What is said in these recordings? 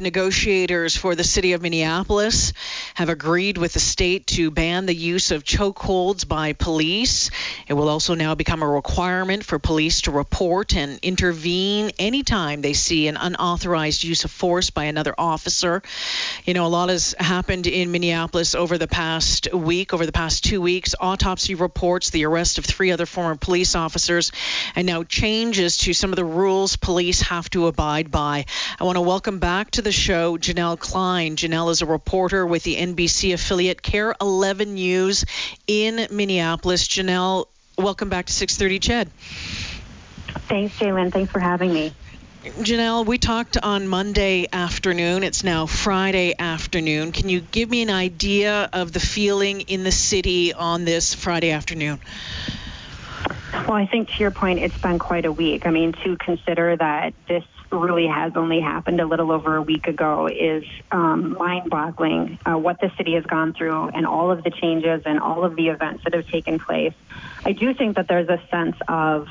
Negotiators for the city of Minneapolis have agreed with the state to ban the use of chokeholds by police. It will also now become a requirement for police to report and intervene anytime they see an unauthorized use of force by another officer. You know, a lot has happened in Minneapolis over the past week, over the past two weeks. Autopsy reports, the arrest of three other former police officers, and now changes to some of the rules police have to abide by. I want to welcome back to the show Janel Klein. Janel is a reporter with the NBC affiliate KARE 11 News in Minneapolis. Janel, welcome back to 630 CHED. Thanks, Jalen. Thanks for having me. Janel, we talked on Monday afternoon. It's now Friday afternoon. Can you give me an idea of the feeling in the city on this Friday afternoon? Well, I think to your point, it's been quite a week. I mean, to consider that this really has only happened a little over a week ago is um, mind-boggling. Uh, what the city has gone through and all of the changes and all of the events that have taken place. I do think that there's a sense of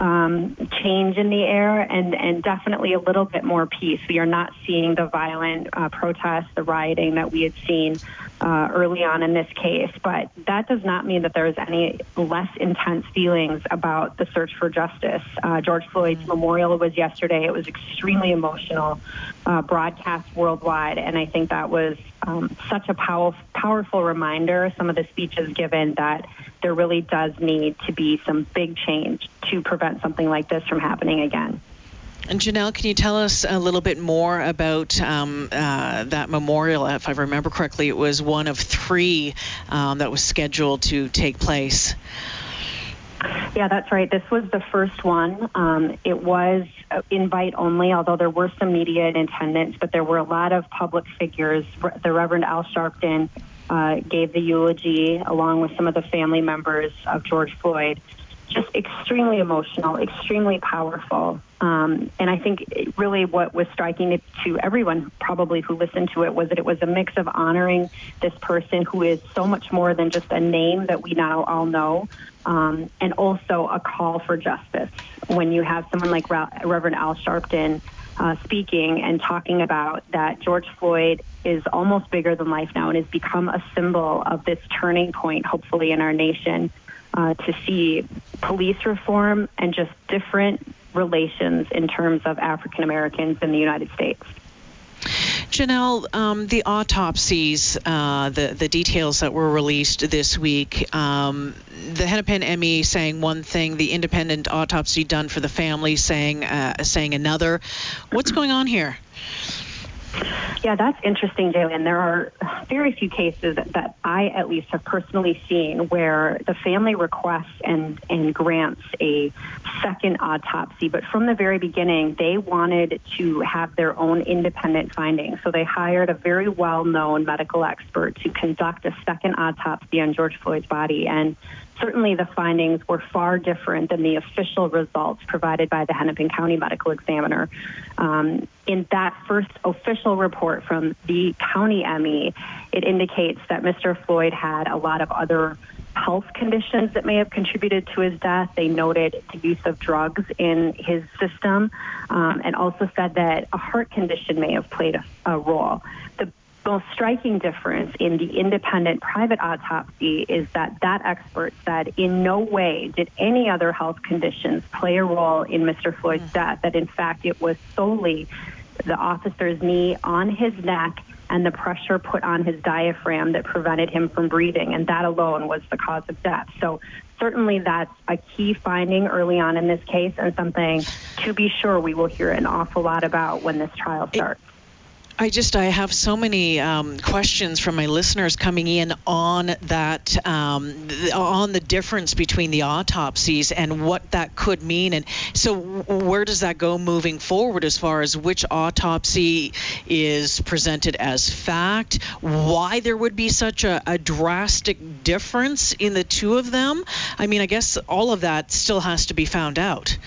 um, change in the air and, and definitely a little bit more peace. We are not seeing the violent uh, protests, the rioting that we had seen uh, early on in this case. But that does not mean that there's any less intense feelings about the search for justice. Uh, George Floyd's memorial was yesterday. It was extremely emotional, uh, broadcast worldwide, and I think that was um, such a pow- powerful reminder. Some of the speeches given that there really does need to be some big change to prevent something like this from happening again. And Janel, can you tell us a little bit more about um, uh, that memorial? If I remember correctly, it was one of three um, that was scheduled to take place. Yeah, that's right. This was the first one. Um, it was invite only, although there were some media in attendance, but there were a lot of public figures. The Reverend Al Sharpton uh, gave the eulogy along with some of the family members of George Floyd. Just extremely emotional, extremely powerful. Um, and I think really what was striking to everyone, probably who listened to it, was that it was a mix of honoring this person who is so much more than just a name that we now all know, um, and also a call for justice. When you have someone like Reverend Al Sharpton uh, speaking and talking about that George Floyd is almost bigger than life now and has become a symbol of this turning point, hopefully, in our nation. Uh, to see police reform and just different relations in terms of African Americans in the United States. Janel, um, the autopsies, uh, the the details that were released this week, um, the Hennepin ME saying one thing, the independent autopsy done for the family saying uh, saying another. What's going on here? Yeah, that's interesting, Jalen. There are very few cases that I at least have personally seen where the family requests and, and grants a second autopsy, but from the very beginning, they wanted to have their own independent findings. So they hired a very well known medical expert to conduct a second autopsy on George Floyd's body. And certainly the findings were far different than the official results provided by the Hennepin County Medical Examiner. Um, in that first official report from the county ME, it indicates that Mr. Floyd had a lot of other health conditions that may have contributed to his death. They noted the use of drugs in his system um, and also said that a heart condition may have played a, a role. The most striking difference in the independent private autopsy is that that expert said in no way did any other health conditions play a role in Mr. Floyd's mm. death, that in fact it was solely the officer's knee on his neck and the pressure put on his diaphragm that prevented him from breathing, and that alone was the cause of death. So certainly that's a key finding early on in this case and something to be sure we will hear an awful lot about when this trial starts. I just I have so many um, questions from my listeners coming in on that um, on the difference between the autopsies and what that could mean, and so where does that go moving forward as far as which autopsy is presented as fact, why there would be such a, a drastic difference in the two of them? I mean, I guess all of that still has to be found out.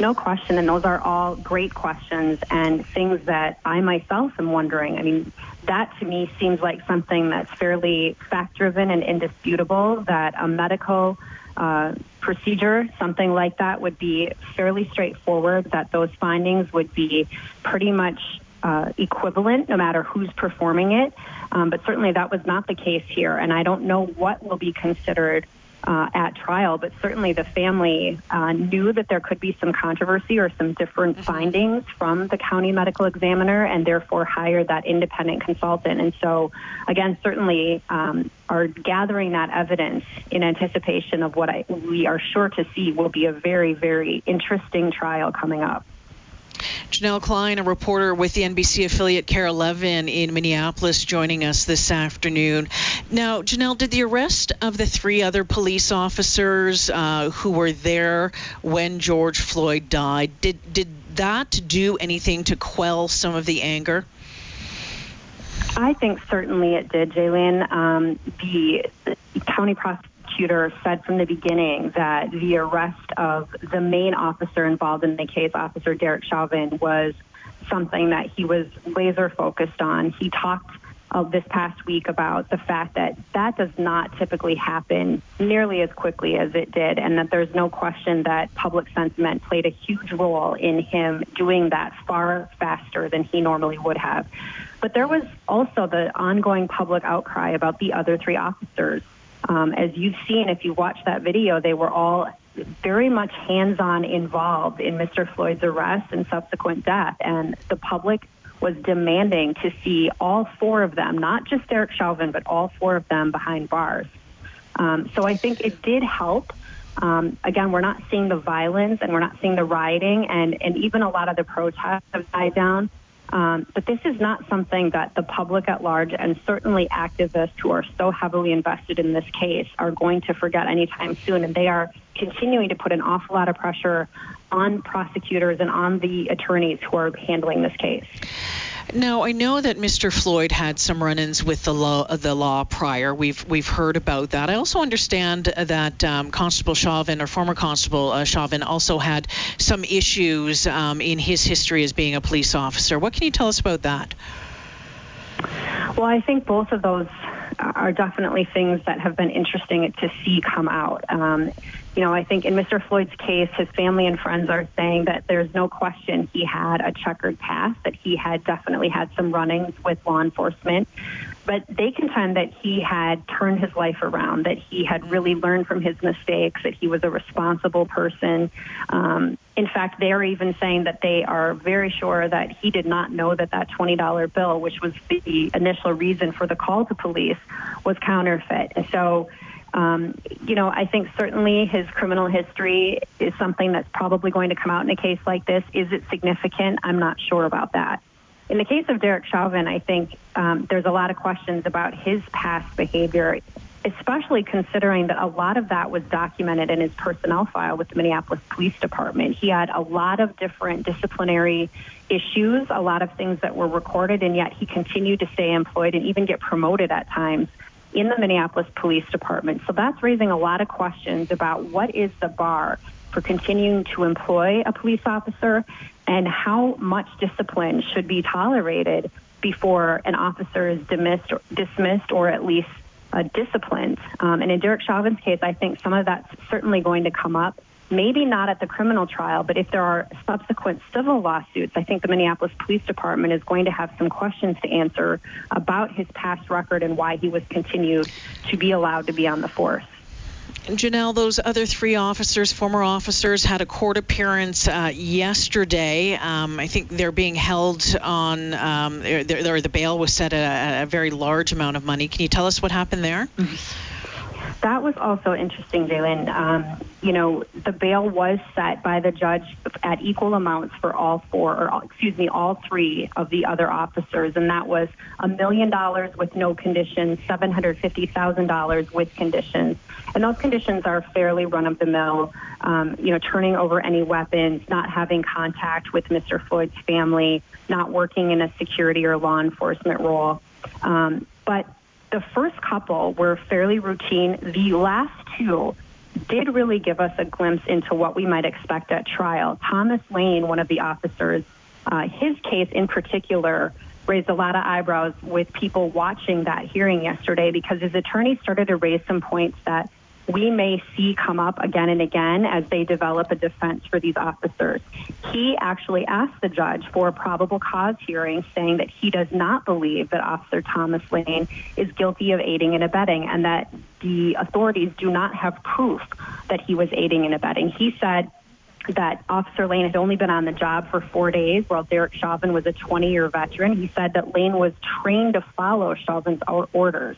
No question, and those are all great questions and things that I myself am wondering. I mean, that to me seems like something that's fairly fact driven and indisputable that a medical uh, procedure, something like that would be fairly straightforward, that those findings would be pretty much uh, equivalent no matter who's performing it. Um, but certainly that was not the case here. And I don't know what will be considered uh, at trial, but certainly the family uh, knew that there could be some controversy or some different mm-hmm. findings from the county medical examiner and therefore hired that independent consultant. And so, again, certainly um, are gathering that evidence in anticipation of what I, we are sure to see will be a very, very interesting trial coming up. Janel Klein, a reporter with the NBC affiliate KARE 11 in Minneapolis, joining us this afternoon. Now, Janel, did the arrest of the three other police officers uh, who were there when George Floyd died, did, did that do anything to quell some of the anger? I think certainly it did, Jalen. Um, the county prosecutor prosecutor said from the beginning that the arrest of the main officer involved in the case, Officer Derek Chauvin, was something that he was laser focused on. He talked uh, this past week about the fact that that does not typically happen nearly as quickly as it did, and that there's no question that public sentiment played a huge role in him doing that far faster than he normally would have. But there was also the ongoing public outcry about the other three officers um, as you've seen, if you watch that video, they were all very much hands-on involved in Mr. Floyd's arrest and subsequent death, and the public was demanding to see all four of them, not just Derek Chauvin, but all four of them behind bars. Um, so I think it did help. Um, again, we're not seeing the violence and we're not seeing the rioting, and, and even a lot of the protests have died down. Um, but this is not something that the public at large and certainly activists who are so heavily invested in this case are going to forget anytime soon. And they are continuing to put an awful lot of pressure on prosecutors and on the attorneys who are handling this case. Now, I know that Mr. Floyd had some run-ins with the law, the law prior. We've we've heard about that. I also understand that um, Constable Chauvin, or former Constable uh, Chauvin, also had some issues um, in his history as being a police officer. What can you tell us about that? Well, I think both of those are definitely things that have been interesting to see come out. Um, you know, I think in Mr. Floyd's case, his family and friends are saying that there's no question he had a checkered past, that he had definitely had some runnings with law enforcement. But they contend that he had turned his life around, that he had really learned from his mistakes, that he was a responsible person. Um, in fact, they're even saying that they are very sure that he did not know that that $20 bill, which was the initial reason for the call to police, was counterfeit. And so, um, you know, I think certainly his criminal history is something that's probably going to come out in a case like this. Is it significant? I'm not sure about that. In the case of Derek Chauvin, I think um, there's a lot of questions about his past behavior, especially considering that a lot of that was documented in his personnel file with the Minneapolis Police Department. He had a lot of different disciplinary issues, a lot of things that were recorded, and yet he continued to stay employed and even get promoted at times in the Minneapolis Police Department. So that's raising a lot of questions about what is the bar for continuing to employ a police officer and how much discipline should be tolerated before an officer is dismissed or, dismissed or at least uh, disciplined. Um, and in Derek Chauvin's case, I think some of that's certainly going to come up maybe not at the criminal trial, but if there are subsequent civil lawsuits, I think the Minneapolis Police Department is going to have some questions to answer about his past record and why he was continued to be allowed to be on the force. Janel, those other three officers, former officers, had a court appearance uh, yesterday. Um, I think they're being held on, um, or, the bail was set at a, a, very large amount of money. Can you tell us what happened there? Mm-hmm. That was also interesting, Jalen. Um, you know, the bail was set by the judge at equal amounts for all four, or excuse me, all three of the other officers, and that was a million dollars with no conditions, seven hundred fifty thousand dollars with conditions, and those conditions are fairly run of the mill. Um, you know, turning over any weapons, not having contact with Mr. Floyd's family, not working in a security or law enforcement role. Um, but the first couple were fairly routine. The last two did really give us a glimpse into what we might expect at trial. Thomas Lane, one of the officers, uh, his case in particular raised a lot of eyebrows with people watching that hearing yesterday because his attorney started to raise some points that we may see come up again and again as they develop a defense for these officers. He actually asked the judge for a probable cause hearing, saying that he does not believe that Officer Thomas Lane is guilty of aiding and abetting and that the authorities do not have proof that he was aiding and abetting. He said, that Officer Lane had only been on the job for four days, while Derek Chauvin was a 20 year veteran. He said that Lane was trained to follow Chauvin's orders.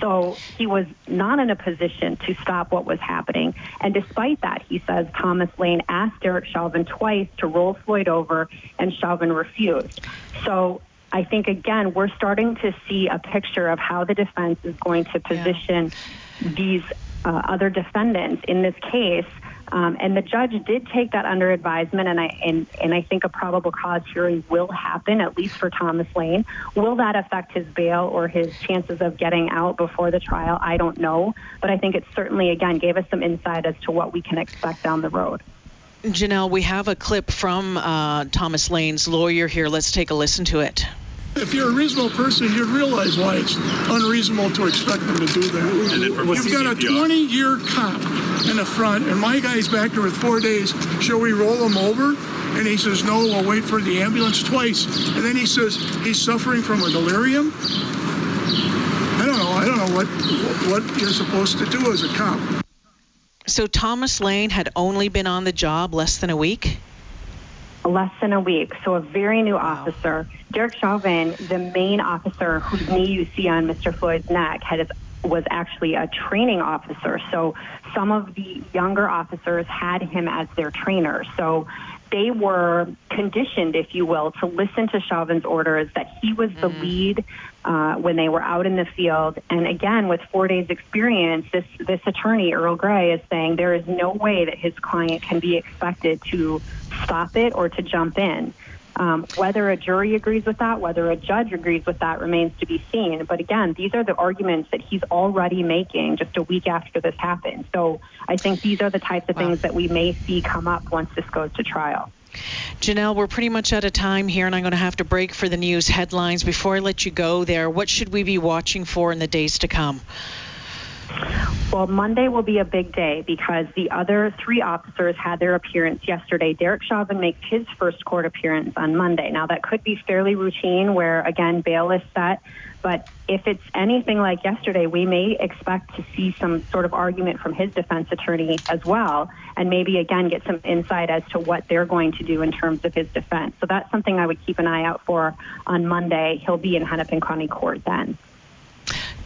So he was not in a position to stop what was happening. And despite that, he says Thomas Lane asked Derek Chauvin twice to roll Floyd over, and Chauvin refused. So I think, again, we're starting to see a picture of how the defense is going to position yeah. these uh, other defendants in this case um, and the judge did take that under advisement, and I and, and I think a probable cause hearing will happen, at least for Thomas Lane. Will that affect his bail or his chances of getting out before the trial? I don't know, but I think it certainly again gave us some insight as to what we can expect down the road. Janel, we have a clip from uh, Thomas Lane's lawyer here. Let's take a listen to it. If you're a reasonable person, you'd realize why it's unreasonable to expect them to do that. You've got a 20 year cop in the front, and my guy's back there with four days. Shall we roll him over? And he says, No, we'll wait for the ambulance twice. And then he says he's suffering from a delirium. I don't know. I don't know what what you're supposed to do as a cop. So Thomas Lane had only been on the job less than a week? Less than a week. So a very new officer. Derek Chauvin, the main officer whose knee you see on Mr. Floyd's neck, had was actually a training officer. So some of the younger officers had him as their trainer. So they were conditioned, if you will, to listen to Chauvin's orders that he was the mm. lead uh, when they were out in the field. And again, with four days' experience, this this attorney Earl Gray is saying there is no way that his client can be expected to stop it or to jump in. Um, whether a jury agrees with that, whether a judge agrees with that, remains to be seen. But again, these are the arguments that he's already making just a week after this happened. So I think these are the types of wow. things that we may see come up once this goes to trial. Janel, we're pretty much out of time here, and I'm going to have to break for the news headlines. Before I let you go there, what should we be watching for in the days to come? Well, Monday will be a big day because the other three officers had their appearance yesterday. Derek Chauvin makes his first court appearance on Monday. Now, that could be fairly routine where, again, bail is set. But if it's anything like yesterday, we may expect to see some sort of argument from his defense attorney as well, and maybe again get some insight as to what they're going to do in terms of his defense. So that's something I would keep an eye out for on Monday. He'll be in Hennepin County Court then.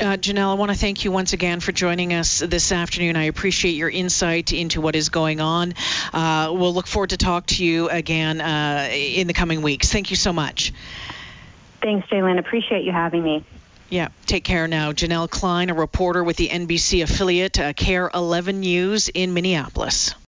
Uh, Janel, I want to thank you once again for joining us this afternoon. I appreciate your insight into what is going on. Uh, we'll look forward to talk to you again uh, in the coming weeks. Thank you so much. Thanks, Jalen. Appreciate you having me. Yeah, take care now. Janel Klein, a reporter with the NBC affiliate uh, KARE 11 News in Minneapolis.